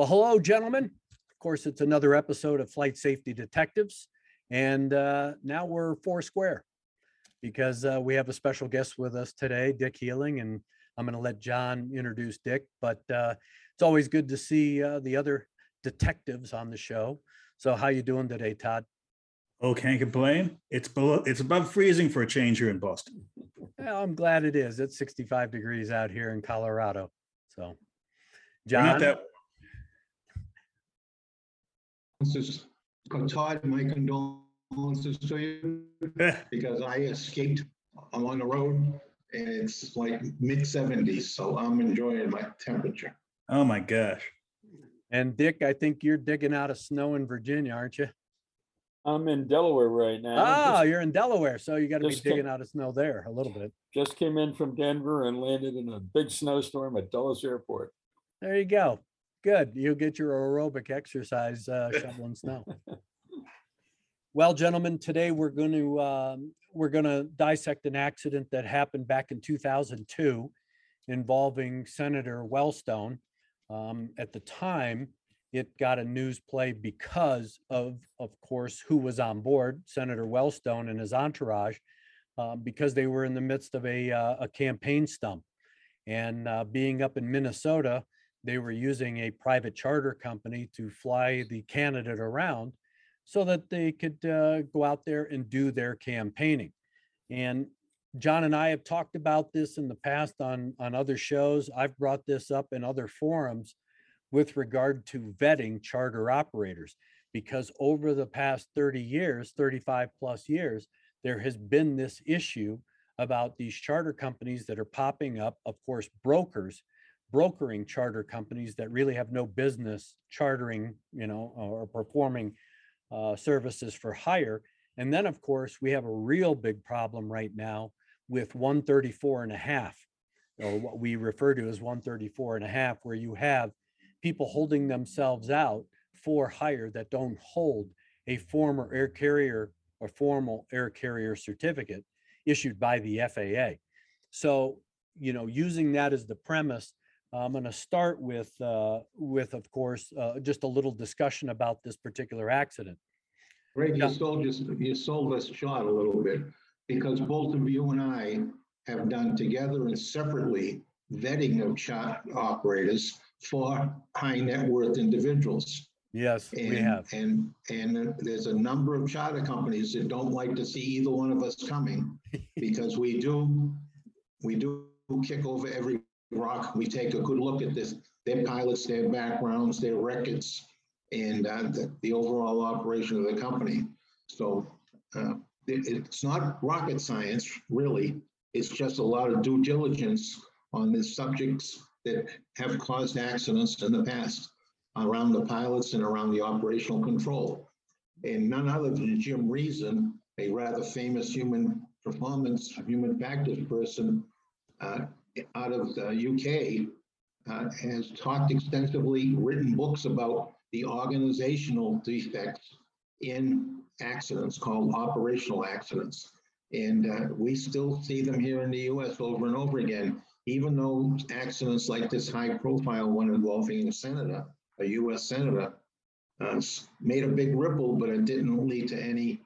Well, hello, gentlemen. Of course, it's another episode of Flight Safety Detectives. And uh, now we're four square because uh, we have a special guest with us today, Dick Healing. And I'm going to let John introduce Dick. But uh, it's always good to see uh, the other detectives on the show. So, how you doing today, Todd? Oh, can't complain. It's below, it's above freezing for a change here in Boston. Well, I'm glad it is. It's 65 degrees out here in Colorado. So, We're not John, that- condolences, Todd, my condolences to you because I escaped along the road and it's like mid seventies, so I'm enjoying my temperature. Oh my gosh. and Dick, I think you're digging out of snow in Virginia, aren't you? I'm in Delaware right now. Ah, Just- you're in Delaware, so you got to be just came- digging out of snow there a little bit. Just came in from Denver and landed in a big snowstorm at Dulles Airport. There you go. Good. You'll get your aerobic exercise uh, shoveling snow. Well, gentlemen, today we're going to um, we're going to dissect an accident that happened back in 2002 involving Senator Wellstone. Um, at the time, it got a news play because of, of course, who was on board, Senator Wellstone and his entourage, uh, because they were in the midst of a uh, a campaign stump, and uh, being up in Minnesota they were using a private charter company to fly the candidate around so that they could uh, go out there and do their campaigning. And John and I have talked about this in the past on, on other shows. I've brought this up in other forums with regard to vetting charter operators, because over the past 30 years, 35 plus years, there has been this issue about these charter companies that are popping up, of course, brokers brokering charter companies that really have no business chartering, you know, or performing uh, services for hire. And then, of course, we have a real big problem right now with 134 and a half, or what we refer to as 134 and a half, where you have people holding themselves out for hire that don't hold a former air carrier or formal air carrier certificate issued by the FAA. So, you know, using that as the premise, I'm going to start with, uh, with, of course, uh, just a little discussion about this particular accident. Greg, you sold us, you sold us short a little bit because both of you and I have done together and separately vetting of chart operators for high net worth individuals. Yes, we have. and, and there's a number of charter companies that don't like to see either one of us coming because we do, we do kick over every rock. We take a good look at this, their pilots, their backgrounds, their records, and uh, the, the overall operation of the company. So uh, it, it's not rocket science, really. It's just a lot of due diligence on the subjects that have caused accidents in the past around the pilots and around the operational control. And none other than Jim Reason, a rather famous human performance, human factors person uh, out of the UK, uh, has talked extensively, written books about the organizational defects in accidents called operational accidents. And uh, we still see them here in the US over and over again, even though accidents like this high profile one involving a senator, a US senator, uh, made a big ripple, but it didn't lead to any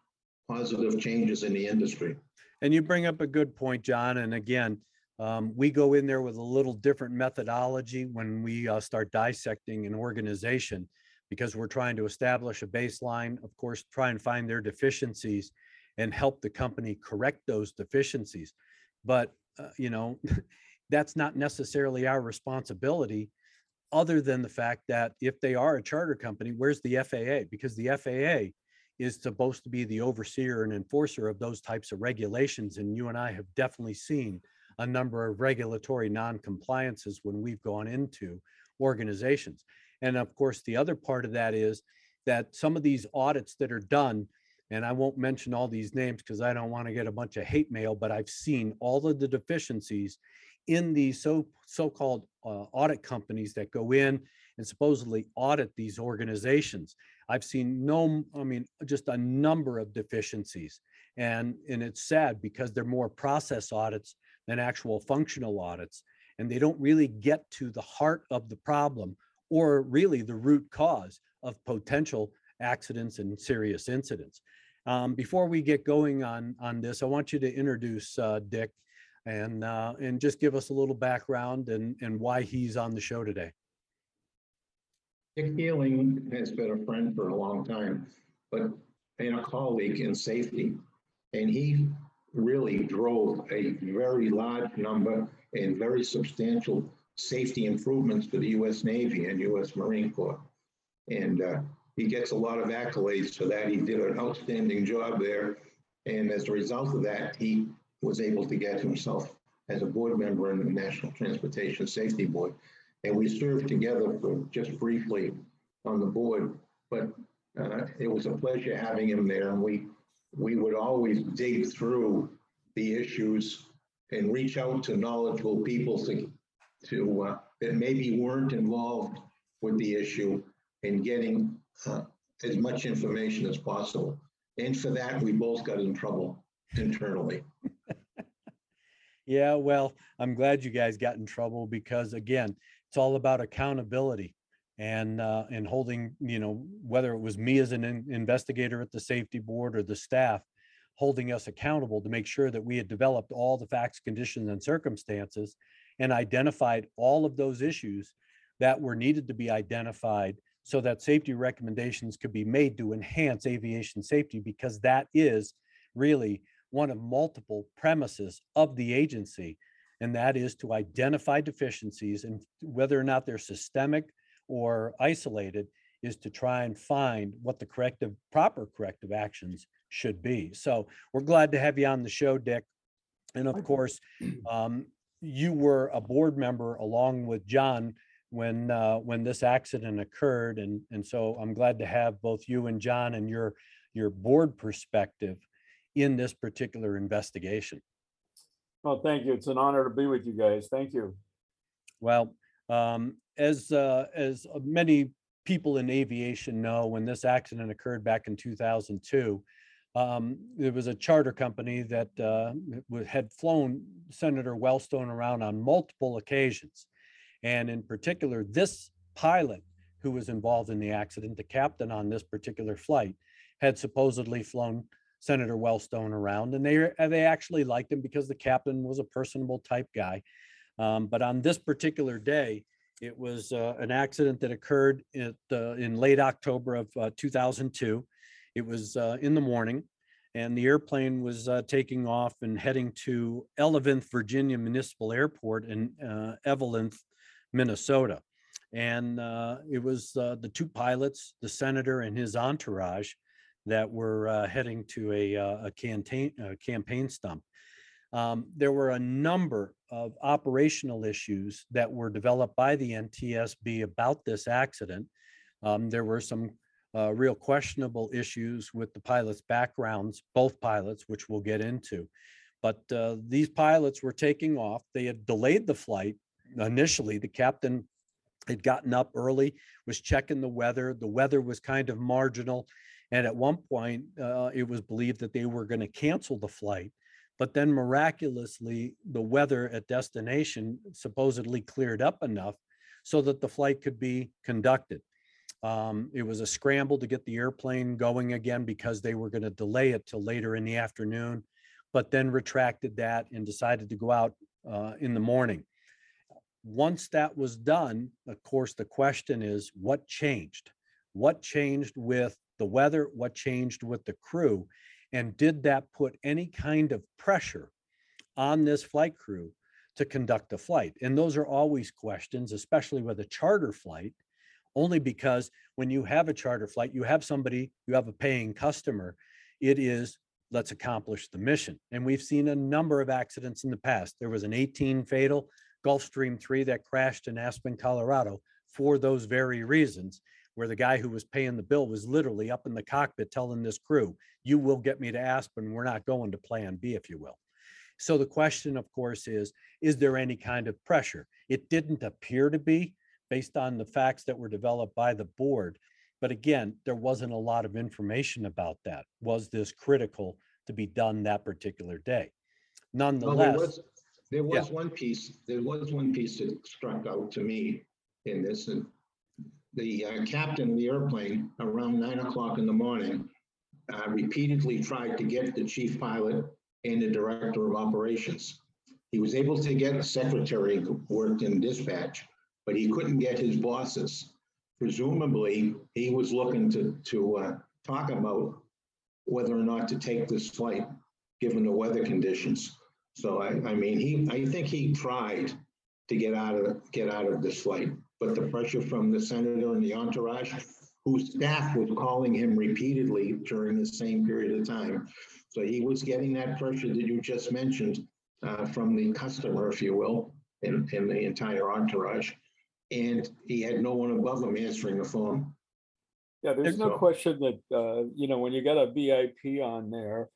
positive changes in the industry. And you bring up a good point, John. And again, Um, we go in there with a little different methodology when we uh, start dissecting an organization because we're trying to establish a baseline, of course, try and find their deficiencies and help the company correct those deficiencies. But, uh, you know, that's not necessarily our responsibility other than the fact that if they are a charter company, where's the FAA? Because the FAA is supposed to be the overseer and enforcer of those types of regulations. And you and I have definitely seen a number of regulatory non-compliances when we've gone into organizations. And of course, the other part of that is that some of these audits that are done, and I won't mention all these names because I don't want to get a bunch of hate mail, but I've seen all of the deficiencies in these so so-called uh, audit companies that go in and supposedly audit these organizations. I've seen no, I mean, just a number of deficiencies. And, and it's sad because they're more process audits than actual functional audits. And they don't really get to the heart of the problem or really the root cause of potential accidents and serious incidents. Um, before we get going on, on this, I want you to introduce uh, Dick and, uh, and just give us a little background and, and why he's on the show today. Dick Healing has been a friend for a long time, but and a colleague in safety. And he really drove a very large number and very substantial safety improvements for the US Navy and US Marine Corps. And uh, he gets a lot of accolades for that. He did an outstanding job there. And as a result of that, he was able to get himself as a board member in the National Transportation Safety Board. And we served together for just briefly on the board, but uh, it was a pleasure having him there. And we we would always dig through the issues and reach out to knowledgeable people to to uh, that maybe weren't involved with the issue and getting uh, as much information as possible. And for that, we both got in trouble internally. Yeah, well, I'm glad you guys got in trouble because again, it's all about accountability and uh, and holding, you know, whether it was me as an in- investigator at the safety board or the staff holding us accountable to make sure that we had developed all the facts, conditions, and circumstances and identified all of those issues that were needed to be identified so that safety recommendations could be made to enhance aviation safety because that is really one of multiple premises of the agency. And that is to identify deficiencies and whether or not they're systemic or isolated is to try and find what the corrective, proper corrective actions should be. So we're glad to have you on the show, Dick. And of course, um, you were a board member along with John when, uh, when this accident occurred. And, and so I'm glad to have both you and John and your, your board perspective in this particular investigation. Well, thank you. It's an honor to be with you guys. Thank you. Well, um, as, uh, as many people in aviation know, when this accident occurred back in two thousand two, um, there was a charter company that, uh, had flown Senator Wellstone around on multiple occasions. And in particular, this pilot who was involved in the accident, the captain on this particular flight, had supposedly flown Senator Wellstone around, and they uh, they actually liked him because the captain was a personable type guy. Um, but on this particular day, it was uh, an accident that occurred at, uh, in late October of uh, 2002. It was uh, in the morning, and the airplane was uh, taking off and heading to Eveleth-Virginia Municipal Airport in uh, Eveleth, Minnesota. And it was the two pilots, the senator and his entourage, that were heading to a, a campaign, a campaign stump. Um, there were a number of operational issues that were developed by the NTSB about this accident. Um, there were some uh, real questionable issues with the pilots' backgrounds, both pilots, which we'll get into. But uh, these pilots were taking off. They had delayed the flight initially. The captain had gotten up early, was checking the weather. The weather was kind of marginal. And at one point, uh, it was believed that they were going to cancel the flight. But then miraculously, the weather at destination supposedly cleared up enough so that the flight could be conducted. Um, it was a scramble to get the airplane going again because they were going to delay it till later in the afternoon, but then retracted that and decided to go out uh, in the morning. Once that was done, of course, the question is what changed? What changed with the weather? What changed with the crew? And did that put any kind of pressure on this flight crew to conduct a flight? And those are always questions, especially with a charter flight, only because when you have a charter flight, you have somebody, you have a paying customer. It is, let's accomplish the mission. And we've seen a number of accidents in the past. There was an 18 fatal Gulfstream 3 that crashed in Aspen, Colorado for those very reasons, where the guy who was paying the bill was literally up in the cockpit telling this crew, you will get me to Aspen. We're not going to plan B, if you will. So the question, of course, is, is there any kind of pressure? It didn't appear to be based on the facts that were developed by the board. But again, there wasn't a lot of information about that. Was this critical to be done that particular day? Well, there Nonetheless, was, there Yeah. was one piece, there was one piece that struck out to me in this, and the uh, captain of the airplane, around nine o'clock in the morning, uh, repeatedly tried to get the chief pilot and the director of operations. He was able to get a secretary who worked in dispatch, but he couldn't get his bosses. Presumably, he was looking to, to uh, talk about whether or not to take this flight, given the weather conditions. So I, I mean, he, I think he tried to get out of, get out of this flight, but the pressure from the senator and the entourage, whose staff was calling him repeatedly during the same period of time. So he was getting that pressure that you just mentioned uh, from the customer, if you will, and, and the entire entourage. And he had no one above him answering the phone. Yeah, there's no question that, uh, you know, when you got a VIP on there,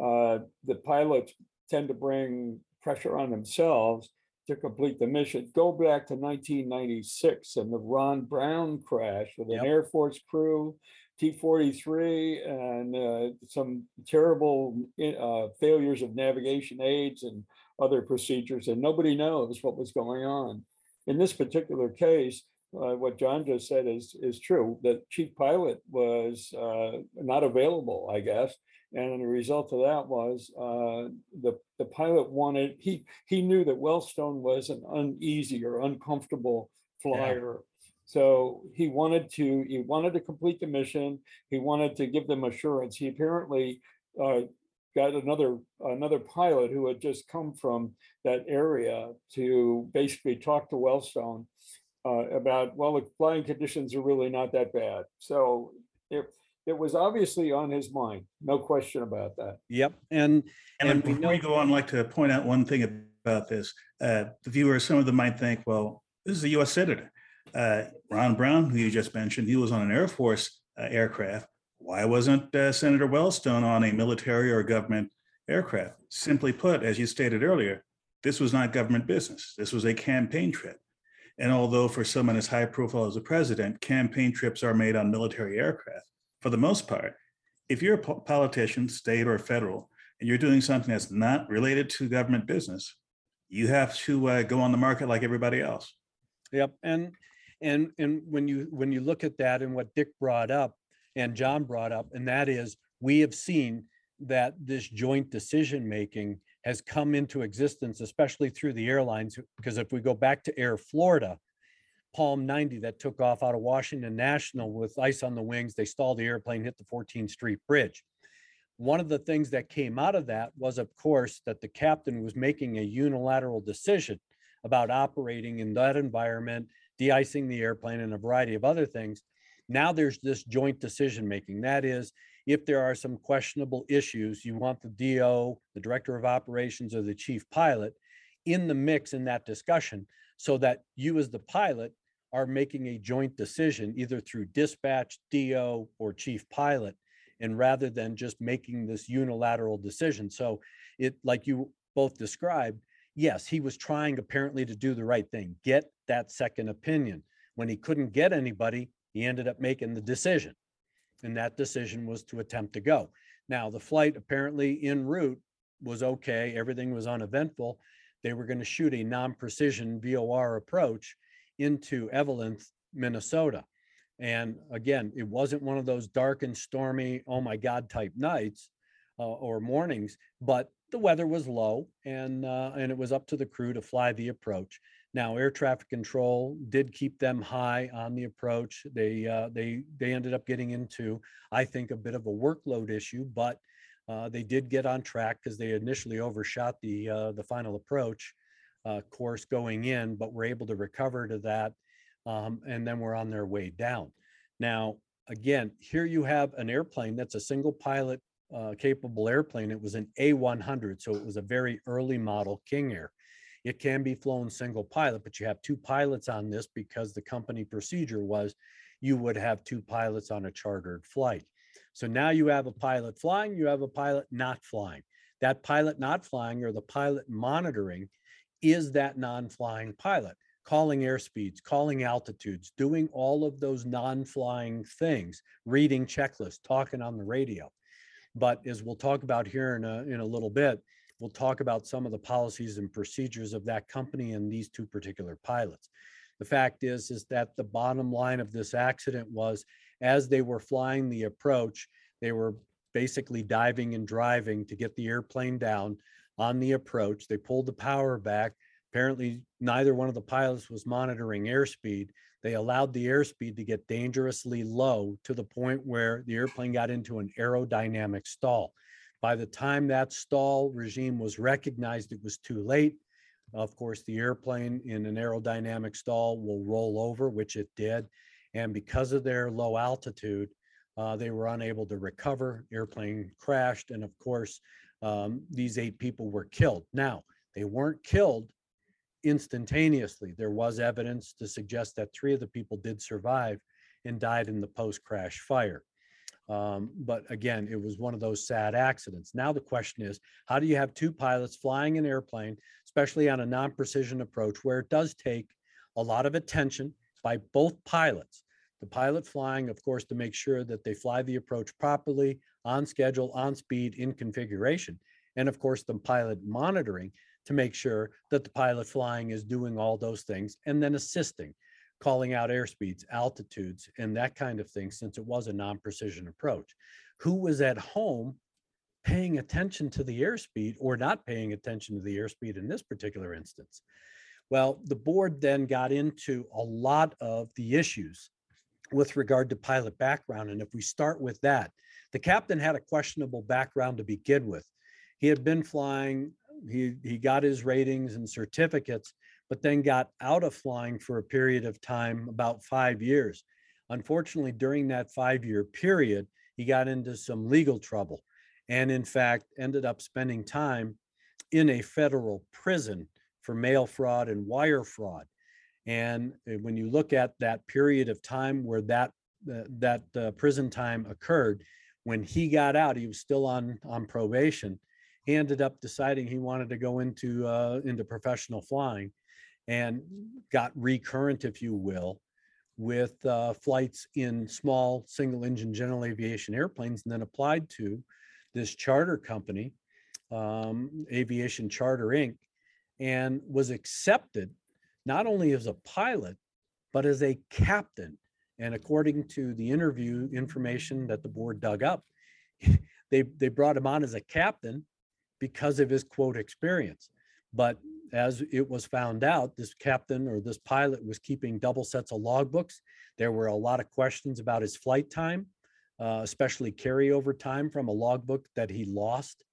uh, the pilots tend to bring pressure on themselves to complete the mission. Go back to nineteen ninety-six and the Ron Brown crash with an Yep. Air Force crew, T forty-three, and, uh, some terrible, uh, failures of navigation aids and other procedures, and nobody knows what was going on. In this particular case, uh, what John just said is, is true. The chief pilot was, uh, not available, I guess. And the result of that was, uh, the, the pilot wanted, he, he knew that Wellstone was an uneasy or uncomfortable flyer. So he wanted to, he wanted to complete the mission. He wanted to give them assurance. He apparently, uh, got another, another pilot who had just come from that area to basically talk to Wellstone uh, about, well, the flying conditions are really not that bad. So it, it was obviously on his mind, no question about that. yep, and And And we before you know- go on, I'd like to point out one thing about this. Uh, The viewers, some of them might think, well, this is a US senator. Uh, Ron Brown, who you just mentioned, he was on an Air Force uh, aircraft. Why wasn't uh, Senator Wellstone on a military or government aircraft? Simply put, as you stated earlier, this was not government business. This was a campaign trip. And although for someone as high profile as the president, campaign trips are made on military aircraft, for the most part, if you're a po- politician, state or federal, and you're doing something that's not related to government business, you have to uh, go on the market like everybody else. Yep, and, and, and when you, when you look at that and what Dick brought up and John brought up, and that is, we have seen that this joint decision-making has come into existence, especially through the airlines, because if we go back to Air Florida, Palm 90 that took off out of Washington National with ice on the wings, they stalled the airplane, hit the 14th Street Bridge. One of the things that came out of that was, of course, that the captain was making a unilateral decision about operating in that environment, de-icing the airplane and a variety of other things. Now there's this joint decision making. That is, if there are some questionable issues, you want the DO, the director of operations or the chief pilot in the mix in that discussion so that you as the pilot are making a joint decision either through dispatch, DO or chief pilot. And rather than just making this unilateral decision. So it, like you both described, yes, he was trying apparently to do the right thing, get that second opinion. When he couldn't get anybody, he ended up making the decision. And that decision was to attempt to go. Now, the flight apparently en route was okay, everything was uneventful. They were going to shoot a non-precision VOR approach into Eveleth, Minnesota. And again, it wasn't one of those dark and stormy, oh my God type nights uh, or mornings, but the weather was low and, uh, and it was up to the crew to fly the approach. Now, air traffic control did keep them high on the approach. They, uh, they, they ended up getting into, I think, a bit of a workload issue, but uh, they did get on track because they initially overshot the, uh, the final approach uh, course going in, but we're able to recover to that. Um, and then we're on their way down. Now, again, here you have an airplane that's a single pilot uh, capable airplane. It was an A100, so it was a very early model King Air. It can be flown single pilot, but you have two pilots on this because the company procedure was you would have two pilots on a chartered flight. So now you have a pilot flying, you have a pilot not flying. That pilot not flying or the pilot monitoring is that non-flying pilot calling airspeeds, calling altitudes, doing all of those non-flying things, reading checklists, talking on the radio. But as we'll talk about here in a, in a little bit, we'll talk about some of the policies and procedures of that company and these two particular pilots. The fact is, is that the bottom line of this accident was as they were flying the approach, they were basically diving and driving to get the airplane down on the approach. They pulled the power back. Apparently, neither one of the pilots was monitoring airspeed. They allowed the airspeed to get dangerously low to the point where the airplane got into an aerodynamic stall. By the time that stall regime was recognized, it was too late. Of course, the airplane in an aerodynamic stall will roll over, which it did. And because of their low altitude, uh, they were unable to recover. Airplane crashed. And of course, um, these eight people were killed. Now, they weren't killed instantaneously. There was evidence to suggest that three of the people did survive and died in the post-crash fire. Um, but again, it was one of those sad accidents. Now the question is, how do you have two pilots flying an airplane, especially on a non-precision approach where it does take a lot of attention by both pilots? The pilot flying, of course, to make sure that they fly the approach properly, on schedule, on speed, in configuration. And of course, the pilot monitoring to make sure that the pilot flying is doing all those things and then assisting, calling out airspeeds, altitudes, and that kind of thing, since it was a non-precision approach. Who was at home paying attention to the airspeed or not paying attention to the airspeed in this particular instance? Well, the board then got into a lot of the issues with regard to pilot background. And if we start with that, the captain had a questionable background to begin with. He had been flying he he got his ratings and certificates, but then got out of flying for a period of time, about five years. Unfortunately, during that five-year period, he got into some legal trouble, and in fact, ended up spending time in a federal prison for mail fraud and wire fraud. And uh, when you look at that period of time where that uh, that uh, prison time occurred, when he got out, he was still on on probation. He ended up deciding he wanted to go into uh, into professional flying and got recurrent if you will with uh, flights in small single engine general aviation airplanes and then applied to this charter company um, aviation charter inc and was accepted not only as a pilot but as a captain and according to the interview information that the board dug up they they brought him on as a captain because of his quote experience. But as it was found out, this captain or this pilot was keeping double sets of logbooks. There were a lot of questions about his flight time, uh, especially carryover time from a logbook that he lost.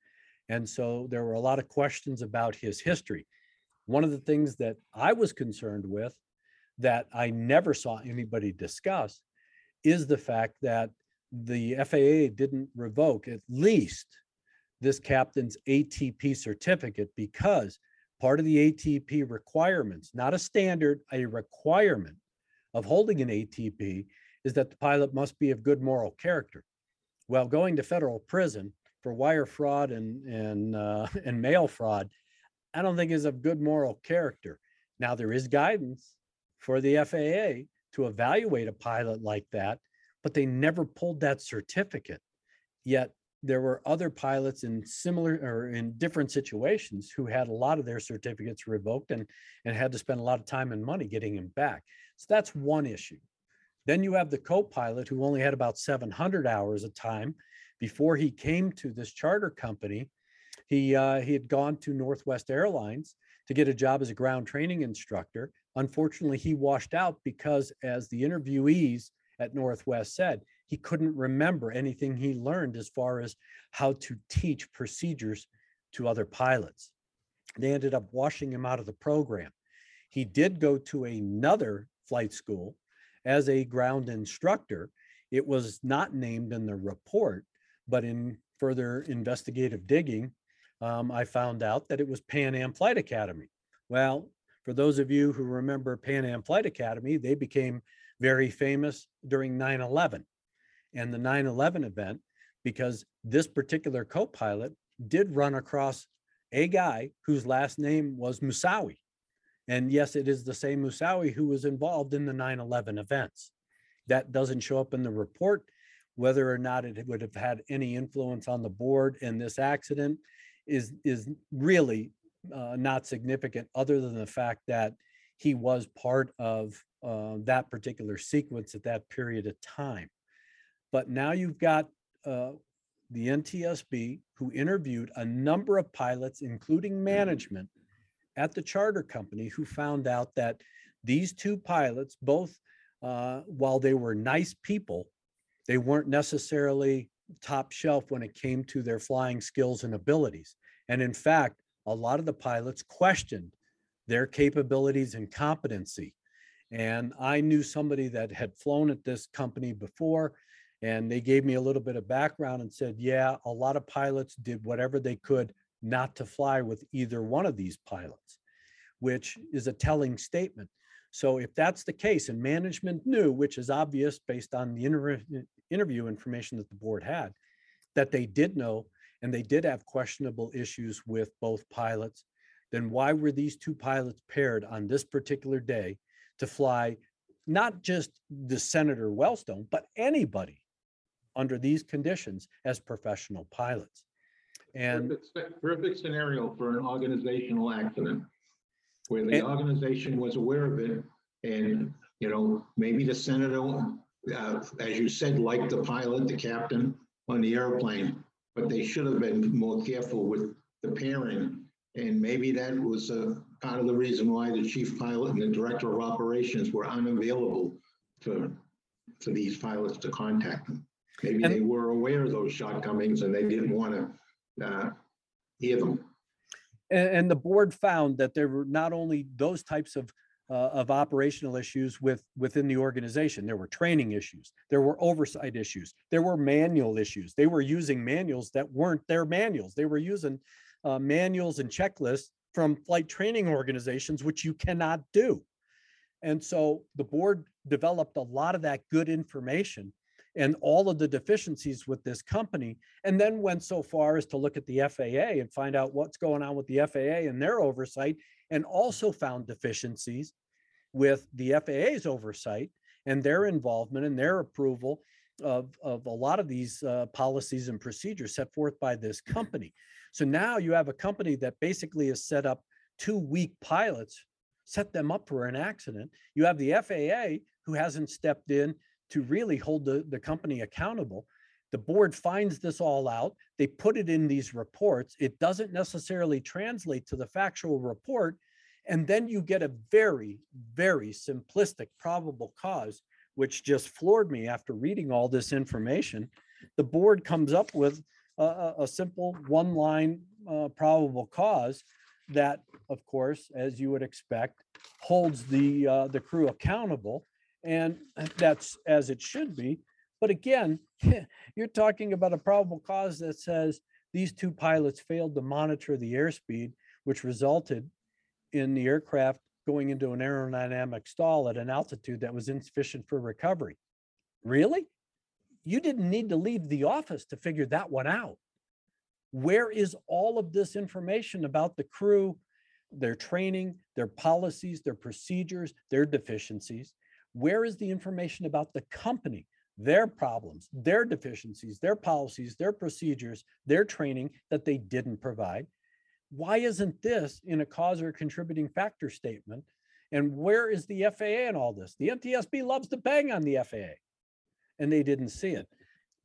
And so there were a lot of questions about his history. One of the things that I was concerned with that I never saw anybody discuss is the fact that the FAA didn't revoke at least this captain's ATP certificate because part of the ATP requirements, not a standard, a requirement of holding an ATP is that the pilot must be of good moral character. Well, going to federal prison for wire fraud and and uh, and mail fraud, I don't think is of good moral character. Now there is guidance for the FAA to evaluate a pilot like that, but they never pulled that certificate. Yet there were other pilots in similar or in different situations who had a lot of their certificates revoked and, and had to spend a lot of time and money getting them back. So that's one issue. Then you have the co-pilot who only had about 700 hours of time before he came to this charter company He, uh, he had gone to Northwest Airlines to get a job as a ground training instructor. Unfortunately, he washed out because as the interviewees at Northwest said, he couldn't remember anything he learned as far as how to teach procedures to other pilots. They ended up washing him out of the program. He did go to another flight school as a ground instructor. It was not named in the report, but in further investigative digging, um, I found out that it was Pan Am Flight Academy. Well, for those of you who remember Pan Am Flight Academy, they became very famous during 9 11 and the 9 11 event because this particular co pilot did run across a guy whose last name was Moussaoui. And yes, it is the same Moussaoui who was involved in the 9 11 events. That doesn't show up in the report. Whether or not it would have had any influence on the board in this accident is, is really uh, not significant, other than the fact that he was part of uh, that particular sequence at that period of time. But now you've got uh, the NTSB who interviewed a number of pilots, including management at the charter company, who found out that these two pilots, both uh, while they were nice people, they weren't necessarily top shelf when it came to their flying skills and abilities. And in fact, a lot of the pilots questioned their capabilities and competency. And I knew somebody that had flown at this company before, and they gave me a little bit of background and said, yeah, a lot of pilots did whatever they could not to fly with either one of these pilots, which is a telling statement. So if that's the case and management knew, which is obvious based on the inter- interview information that the board had, that they did know and they did have questionable issues with both pilots, then why were these two pilots paired on this particular day to fly not just the Senator Wellstone, but anybody under these conditions as professional pilots? And Perfect Perfect scenario for an organizational accident. Where the And- organization was aware of it and, you know, maybe the senator, uh, as you said, like the pilot, the captain on the airplane. But they should have been more careful with the pairing. And maybe that was a part of the reason why the chief pilot and the director of operations were unavailable to, for these pilots to contact them. Maybe And- they were aware of those shortcomings and they didn't want to uh, hear them. And, and the board found that there were not only those types of, uh, of operational issues with, within the organization, there were training issues, there were oversight issues, there were manual issues. They were using manuals that weren't their manuals. They were using uh, manuals and checklists from flight training organizations, which you cannot do. And so the board developed a lot of that good information and all of the deficiencies with this company and then went so far as to look at the FAA and find out what's going on with the FAA and their oversight, and also found deficiencies with the FAA's oversight and their involvement and their approval of, of a lot of these uh, policies and procedures set forth by this company. So now you have a company that basically has set up two weak pilots, set them up for an accident. You have the FAA who hasn't stepped in to really hold the, the company accountable. The board finds this all out. They put it in these reports. It doesn't necessarily translate to the factual report. And then you get a very, very simplistic probable cause, which just floored me after reading all this information. The board comes up with a, a, simple one line uh, probable cause that, of course, as you would expect, holds the, uh, the crew accountable. And that's as it should be. But again, you're talking about a probable cause that says these two pilots failed to monitor the airspeed, which resulted in the aircraft going into an aerodynamic stall at an altitude that was insufficient for recovery. Really? You didn't need to leave the office to figure that one out. Where is all of this information about the crew, their training, their policies, their procedures, their deficiencies? Where is the information about the company, their problems, their deficiencies, their policies, their procedures, their training that they didn't provide? Why isn't this in a cause or contributing factor statement? And where is the FAA in all this? The NTSB loves to bang on the FAA and they didn't see it.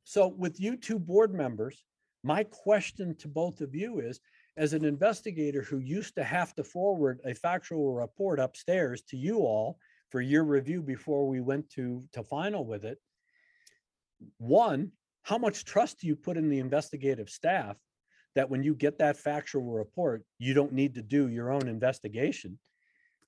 So with you two board members My question to both of you is, as an investigator who used to have to forward a factual report upstairs to you all for your review before we went to, to final with it. One, how much trust do you put in the investigative staff that when you get that factual report, you don't need to do your own investigation?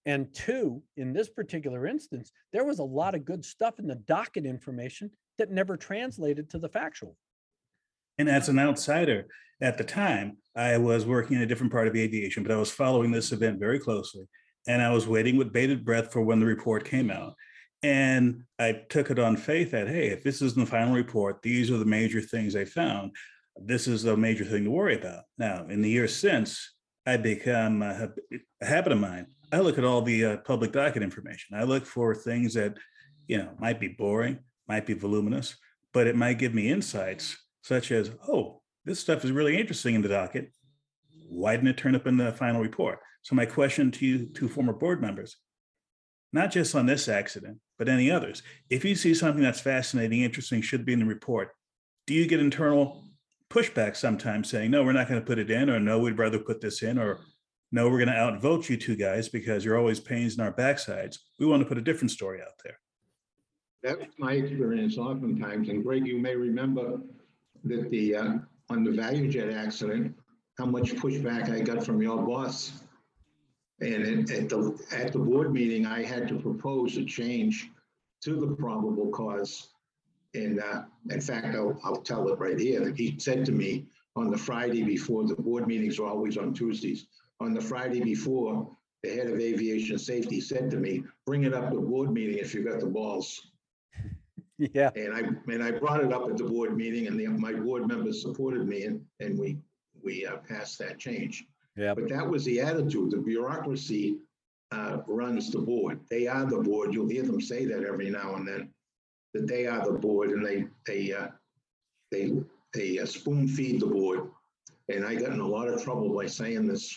And two, in this particular instance, there was a lot of good stuff in the docket information that never translated to the factual. And as an outsider at the time, I was working in a different part of aviation, but I was following this event very closely. And I was waiting with bated breath for when the report came out. And I took it on faith that, hey, if this is the final report, these are the major things they found. This is a major thing to worry about. Now, in the years since, I become a, a habit of mine. I look at all the uh, public docket information. I look for things that, you know, might be boring, might be voluminous, but it might give me insights such as, oh, this stuff is really interesting in the docket. Why didn't it turn up in the final report? So my question to you, two former board members, not just on this accident, but any others, if you see something that's fascinating, interesting, should be in the report, do you get internal pushback sometimes saying, no, we're not going to put it in, or no, we'd rather put this in, or no, we're going to outvote you two guys because you're always pains in our backsides. We want to put a different story out there. That's my experience oftentimes, and Greg, you may remember that the, uh, on the ValuJet accident, how much pushback I got from your boss. And at, the, at the board meeting, I had to propose a change to the probable cause. And, uh, in fact, I'll, I'll tell it right here, that he said to me on the Friday before, the board meetings are always on Tuesdays. On the Friday before, the head of aviation safety said to me, bring it up at board meeting if you've got the balls. Yeah, And I, and I brought it up at the board meeting and the, my board members supported me and, and we, we uh, passed that change. yeah, But that was the attitude. The bureaucracy uh, runs the board. They are the board. You'll hear them say that every now and then, that they are the board and they, they, uh, they, they uh, spoon feed the board. And I got in a lot of trouble by saying this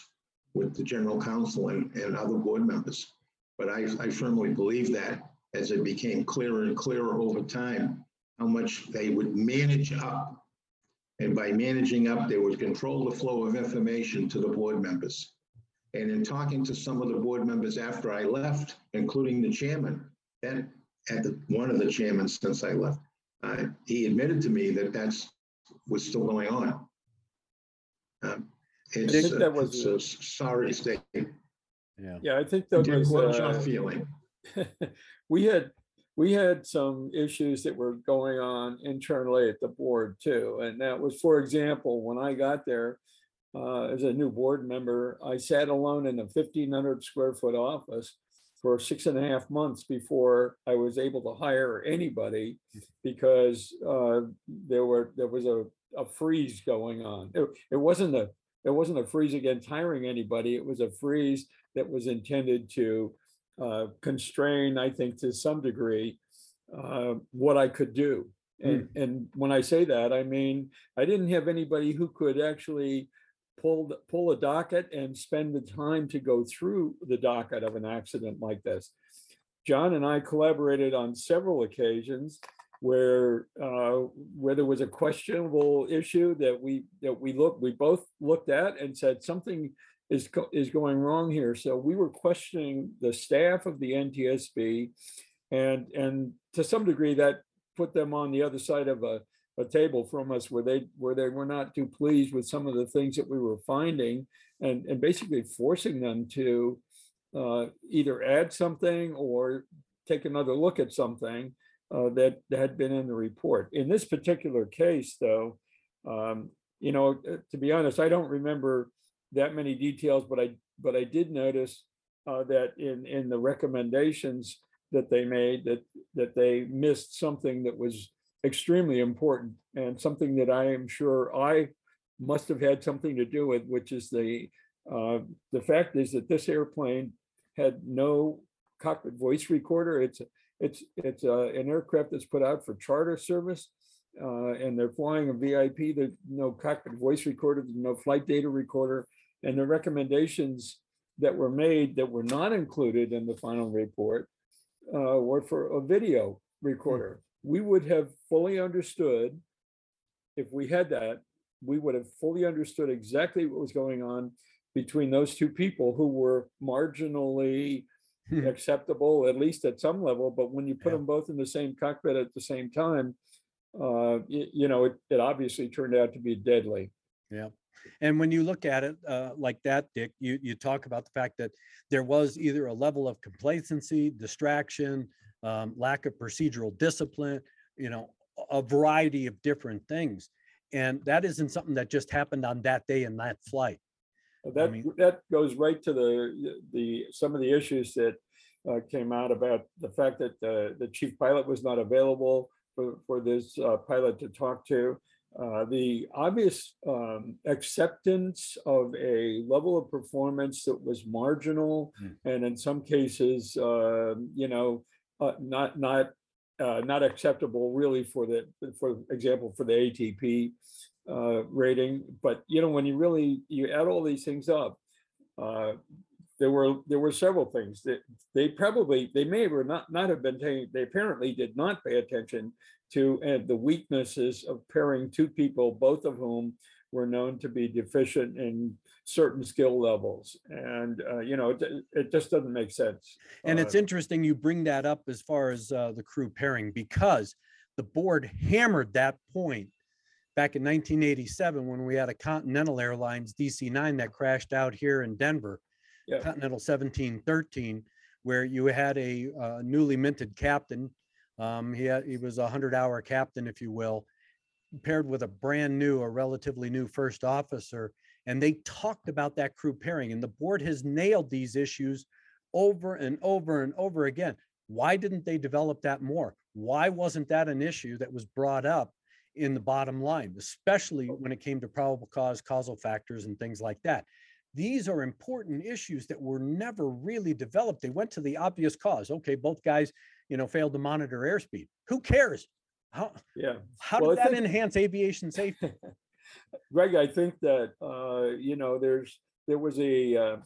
with the general counsel and, and other board members. But I, I firmly believe that as it became clearer and clearer over time, how much they would manage up. And by managing up, they would control the flow of information to the board members. And in talking to some of the board members after I left, including the chairman, and at the, one of the chairmen since I left, uh, he admitted to me that that's, was still going on. Um, It's, think that uh, was it's a sorry state. yeah. Yeah, I think that Dick, was, what's your uh, feeling? we had, we had some issues that were going on internally at the board too. And that was, for example, when I got there uh, as a new board member, I sat alone in a fifteen hundred square foot office for six and a half months before I was able to hire anybody because uh, there were, there was a, a freeze going on. It, it wasn't a, it wasn't a freeze against hiring anybody. It was a freeze that was intended to uh, constrain, I think, to some degree, uh, what I could do. And, and when I say that, I mean, I didn't have anybody who could actually pull, the- pull a docket and spend the time to go through the docket of an accident like this. John and I collaborated on several occasions where, uh, where there was a questionable issue that we, that we looked, we both looked at and said something is, is going wrong here. So we were questioning the staff of the NTSB. And, and to some degree that put them on the other side of a, a table from us where they, where they were not too pleased with some of the things that we were finding and, and basically forcing them to uh, either add something or take another look at something uh, that had been in the report. In this particular case, though, um, you know, uh, to be honest, I don't remember that many details, but I, but I did notice uh, that in, in the recommendations that they made, that, that they missed something that was extremely important and something that I am sure I must have had something to do with, which is the, uh, the fact is that this airplane had no cockpit voice recorder. It's, it's, it's uh, an aircraft that's put out for charter service. Uh, and they're flying a VIP, there's no cockpit voice recorder, there's no flight data recorder. And the recommendations that were made that were not included in the final report uh, were for a video recorder. We would have fully understood if we had that, we would have fully understood exactly what was going on between those two people who were marginally Hmm. acceptable, at least at some level, but when you put Yeah. them both in the same cockpit at the same time, uh, you, you know, it, it obviously turned out to be deadly. Yeah. And when you look at it uh, like that, Dick, you, you talk about the fact that there was either a level of complacency, distraction, um, lack of procedural discipline, you know, a variety of different things. And that isn't something that just happened on that day in that flight. That, mean- that goes right to the, the, some of the issues that uh, came out about the fact that the, the chief pilot was not available for, for this uh, pilot to talk to. Uh, The obvious um, acceptance of a level of performance that was marginal Hmm. and in some cases, um, you know, uh, not, not, uh, not acceptable really for the, for example, for the ATP uh, rating, but you know, when you really, you add all these things up, uh, there were, there were several things that they probably, they may or not, not have been taking, they apparently did not pay attention to uh, the weaknesses of pairing two people, both of whom were known to be deficient in certain skill levels. And, uh, you know, it, it just doesn't make sense. And it's Uh, interesting you bring that up as far as uh, the crew pairing because the board hammered that point back in 1987 when we had a Continental Airlines DC-9 that crashed out here in Denver, Continental 1713, where you had a uh, newly minted captain. Um, He had, he was a 100-hour captain, if you will, paired with a brand new, a relatively new first officer. And they talked about that crew pairing and the board has nailed these issues over and over and over again. Why didn't they develop that more? Why wasn't that an issue that was brought up in the bottom line, especially when it came to probable cause, causal factors and things like that? These are important issues that were never really developed. They went to the obvious cause. Okay, both guys, you know, failed to monitor airspeed. Who cares? How, Yeah. how Well, did I that think- enhance aviation safety? Greg, I think that, uh, you know, there's, there was a, uh,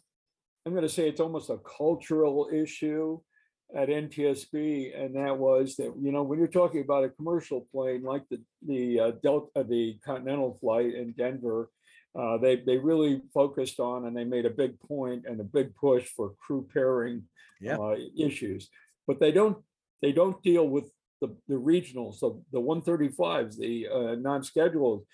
I'm gonna say it's almost a cultural issue at NTSB, and that was that, you know, when you're talking about a commercial plane like the, the uh, Delta, the Continental flight in Denver, uh, they, they really focused on and they made a big point and a big push for crew pairing Yeah. uh, issues, but they don't, they don't deal with the, the regionals, the, the one thirty-fives, the uh, non-scheduled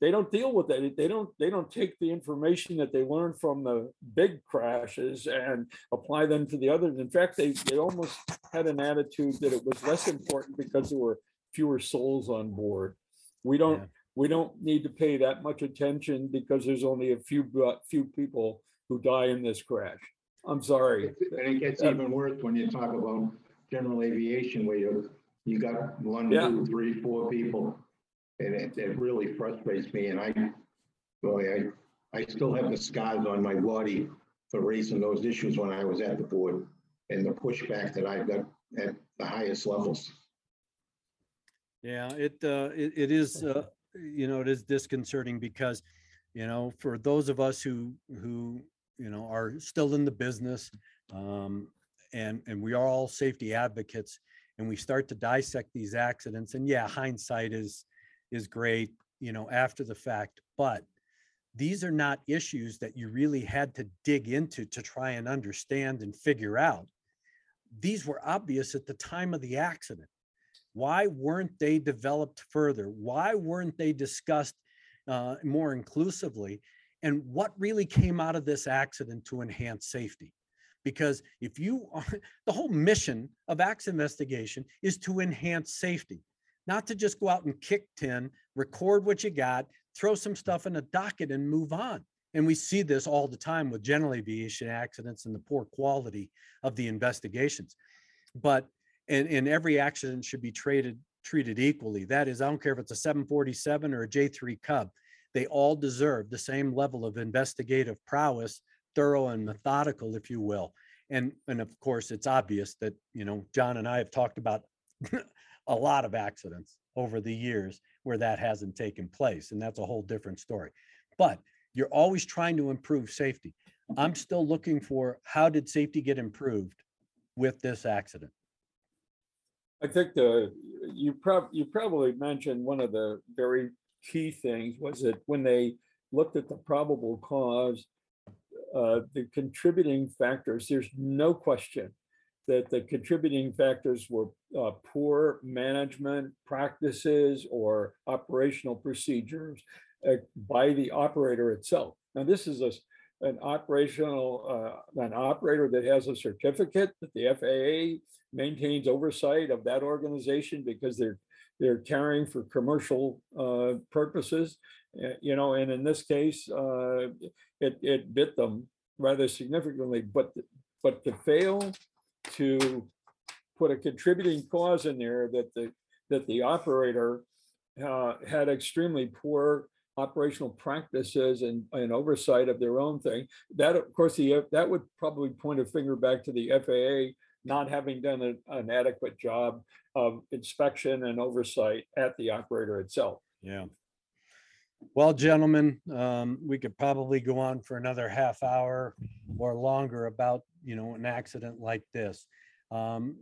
they don't deal with that. They don't, they don't take the information that they learned from the big crashes and apply them to the others. In fact, they, they almost had an attitude that it was less important because there were fewer souls on board. We don't. Yeah. Don't, we don't need to pay that much attention because there's only a few, few people who die in this crash. I'm sorry. And it gets even worse when you talk about general aviation where you, you got one, Yeah. two, three, four people. And it, it really frustrates me and I, boy, I, I still have the scars on my body for raising those issues when I was at the board and the pushback that I got at the highest levels. Yeah, it, uh, it, it is, uh, you know, it is disconcerting because, you know, for those of us who, who, you know, are still in the business, um, and, and we are all safety advocates, and we start to dissect these accidents, and yeah, hindsight is, is great, you know, after the fact, but these are not issues that you really had to dig into to try and understand and figure out. These were obvious at the time of the accident. Why weren't they developed further? Why weren't they discussed uh, more inclusively? And what really came out of this accident to enhance safety? Because if you, are- the whole mission of accident investigation is to enhance safety, not to just go out and kick tin, record what you got, throw some stuff in a docket and move on. And we see this all the time with general aviation accidents and the poor quality of the investigations. But and, and every accident should be treated treated equally. That is, I don't care if it's a 747 or a J3 Cub, they all deserve the same level of investigative prowess, thorough and methodical, if you will. And and of course, it's obvious that you know John and I have talked about a lot of accidents over the years where that hasn't taken place, and that's a whole different story. But you're always trying to improve safety. I'm still looking for how did safety get improved with this accident? I think the, you prob, you probably mentioned one of the very key things was that when they looked at the probable cause, uh, the contributing factors, there's no question that the contributing factors were uh, poor management practices or operational procedures uh, by the operator itself. Now, this is a, an operational, uh, an operator that has a certificate that the FAA maintains oversight of that organization because they're, they're carrying for commercial uh, purposes. Uh, You know, and in this case, uh, it, it bit them rather significantly, but, but to fail to put a contributing cause in there that the, that the operator uh, had extremely poor operational practices and, and oversight of their own thing. That, of course, the, that would probably point a finger back to the FAA not having done an- an adequate job of inspection and oversight at the operator itself. Yeah. Well, gentlemen, um, we could probably go on for another half hour or longer about, you know, an accident like this. Um,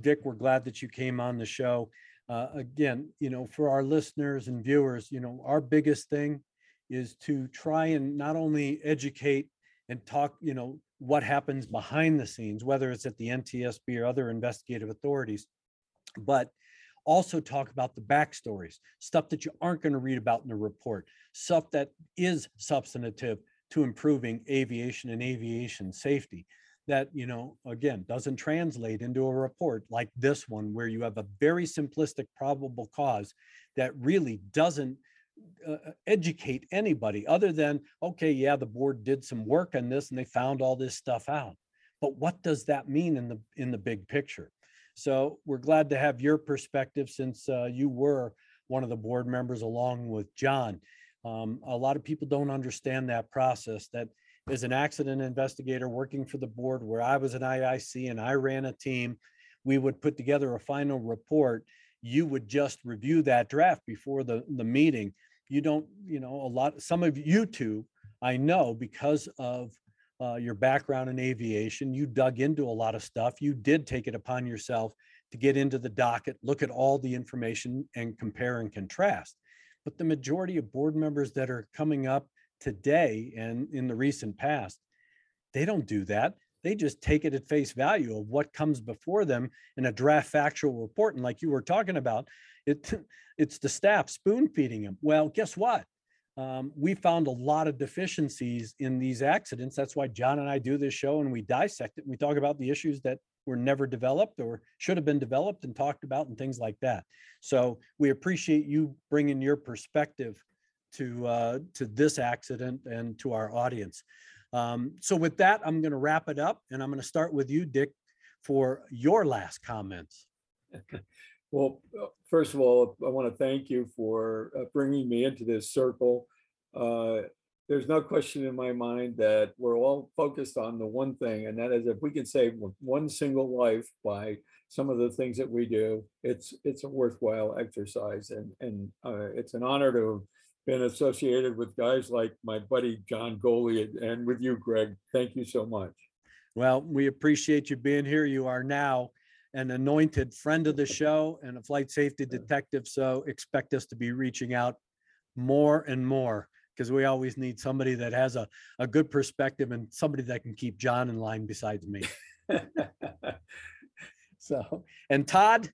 Dick, we're glad that you came on the show. Uh, again, you know, for our listeners and viewers, you know, our biggest thing is to try and not only educate and talk, you know, what happens behind the scenes, whether it's at the NTSB or other investigative authorities, but also talk about the backstories, stuff that you aren't going to read about in the report, stuff that is substantive to improving aviation and aviation safety. That, you know, again, doesn't translate into a report like this one, where you have a very simplistic probable cause that really doesn't uh, uh, educate anybody other than, okay, yeah, the board did some work on this and they found all this stuff out. But what does that mean in the, in the big picture? So we're glad to have your perspective since uh, you were one of the board members along with John. Um, a lot of people don't understand that process that as an accident investigator working for the board where I was an IIC and I ran a team, we would put together a final report. You would just review that draft before the, the meeting. You don't, you know, a lot, some of you two, I know because of uh, your background in aviation, you dug into a lot of stuff. You did take it upon yourself to get into the docket, look at all the information and compare and contrast. But the majority of board members that are coming up today and in the recent past, they don't do that. They just take it at face value of what comes before them in a draft factual report. And like you were talking about, it it's the staff spoon feeding them. Well, guess what? um, we found a lot of deficiencies in these accidents. That's why John and I do this show and we dissect it. We talk about the issues that were never developed or should have been developed and talked about and things like that. So we appreciate you bringing your perspective to uh, to this accident and to our audience. Um, so with that, I'm going to wrap it up and I'm going to start with you, Dick, for your last comments. Well, uh, first of all, I want to thank you for uh, bringing me into this circle. Uh, There's no question in my mind that we're all focused on the one thing, and that is if we can save one- single life by some of the things that we do, it's, it's a worthwhile exercise and, and uh, it's an honor to been associated with guys like my buddy John Goglia and with you, Greg. Thank you so much. Well, we appreciate you being here. You are now an anointed friend of the show and a flight safety detective. So expect us to be reaching out more and more because we always need somebody that has a, a good perspective and somebody that can keep John in line besides me. So, and Todd,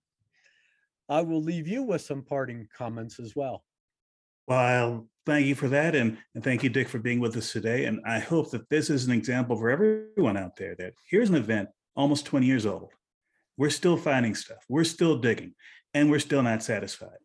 I will leave you with some parting comments as well. Well, thank you for that. And, and thank you, Dick, for being with us today. And I hope that this is an example for everyone out there that here's an event almost 20 years old. We're still finding stuff, we're still digging, and we're still not satisfied.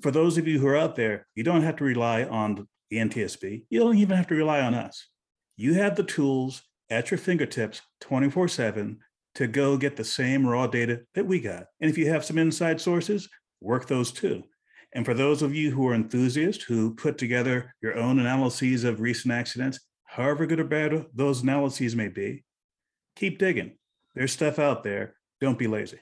For those of you who are out there, you don't have to rely on the NTSB. You don't even have to rely on us. You have the tools at your fingertips 24 7 to go get the same raw data that we got. And if you have some inside sources, work those too. And for those of you who are enthusiasts who put together your own analyses of recent accidents, however good or bad those analyses may be, keep digging. There's stuff out there. Don't be lazy.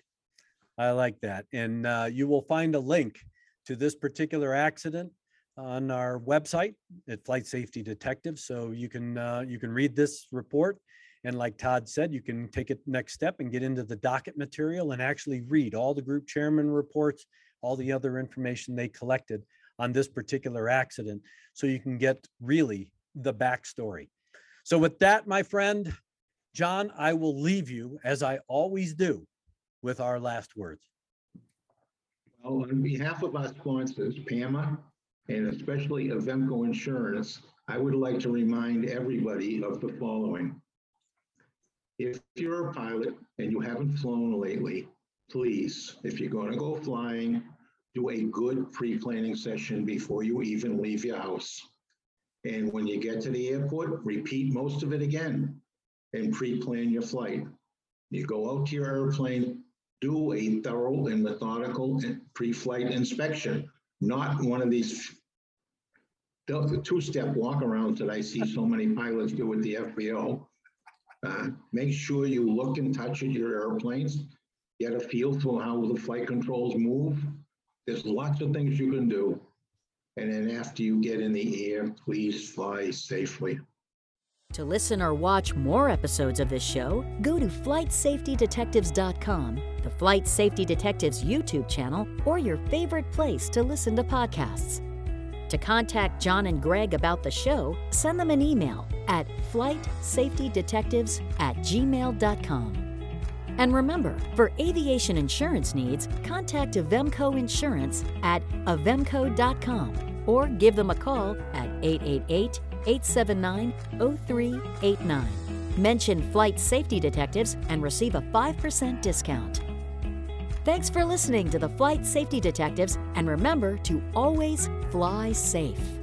I like that. And uh, you will find a link to this particular accident on our website at Flight Safety Detective. So you can, uh, you can read this report. And like Todd said, you can take it next step and get into the docket material and actually read all the group chairman reports, all the other information they collected on this particular accident so you can get really the backstory. So with that, my friend, John, I will leave you as I always do with our last words. Well, on behalf of our sponsors, PAMA, and especially Avemco Insurance, I would like to remind everybody of the following. If you're a pilot and you haven't flown lately, please, if you're going to go flying, do a good pre-planning session before you even leave your house. And when you get to the airport, repeat most of it again and pre-plan your flight. You go out to your airplane, do a thorough and methodical pre-flight inspection, not one of these the the two-step walk-arounds that I see so many pilots do with the FBO. Uh, Make sure you look and touch at your airplanes, get a feel for how the flight controls move. There's lots of things you can do. And then after you get in the air, please fly safely. To listen or watch more episodes of this show, go to flightsafetydetectives.com, the Flight Safety Detectives YouTube channel, or your favorite place to listen to podcasts. To contact John and Greg about the show, send them an email at flightsafetydetectives at gmail.com. And remember, for aviation insurance needs, contact Avemco Insurance at avemco.com or give them a call at 888 879 0389. Mention Flight Safety Detectives and receive a 5% discount. Thanks for listening to the Flight Safety Detectives, and remember to always fly safe.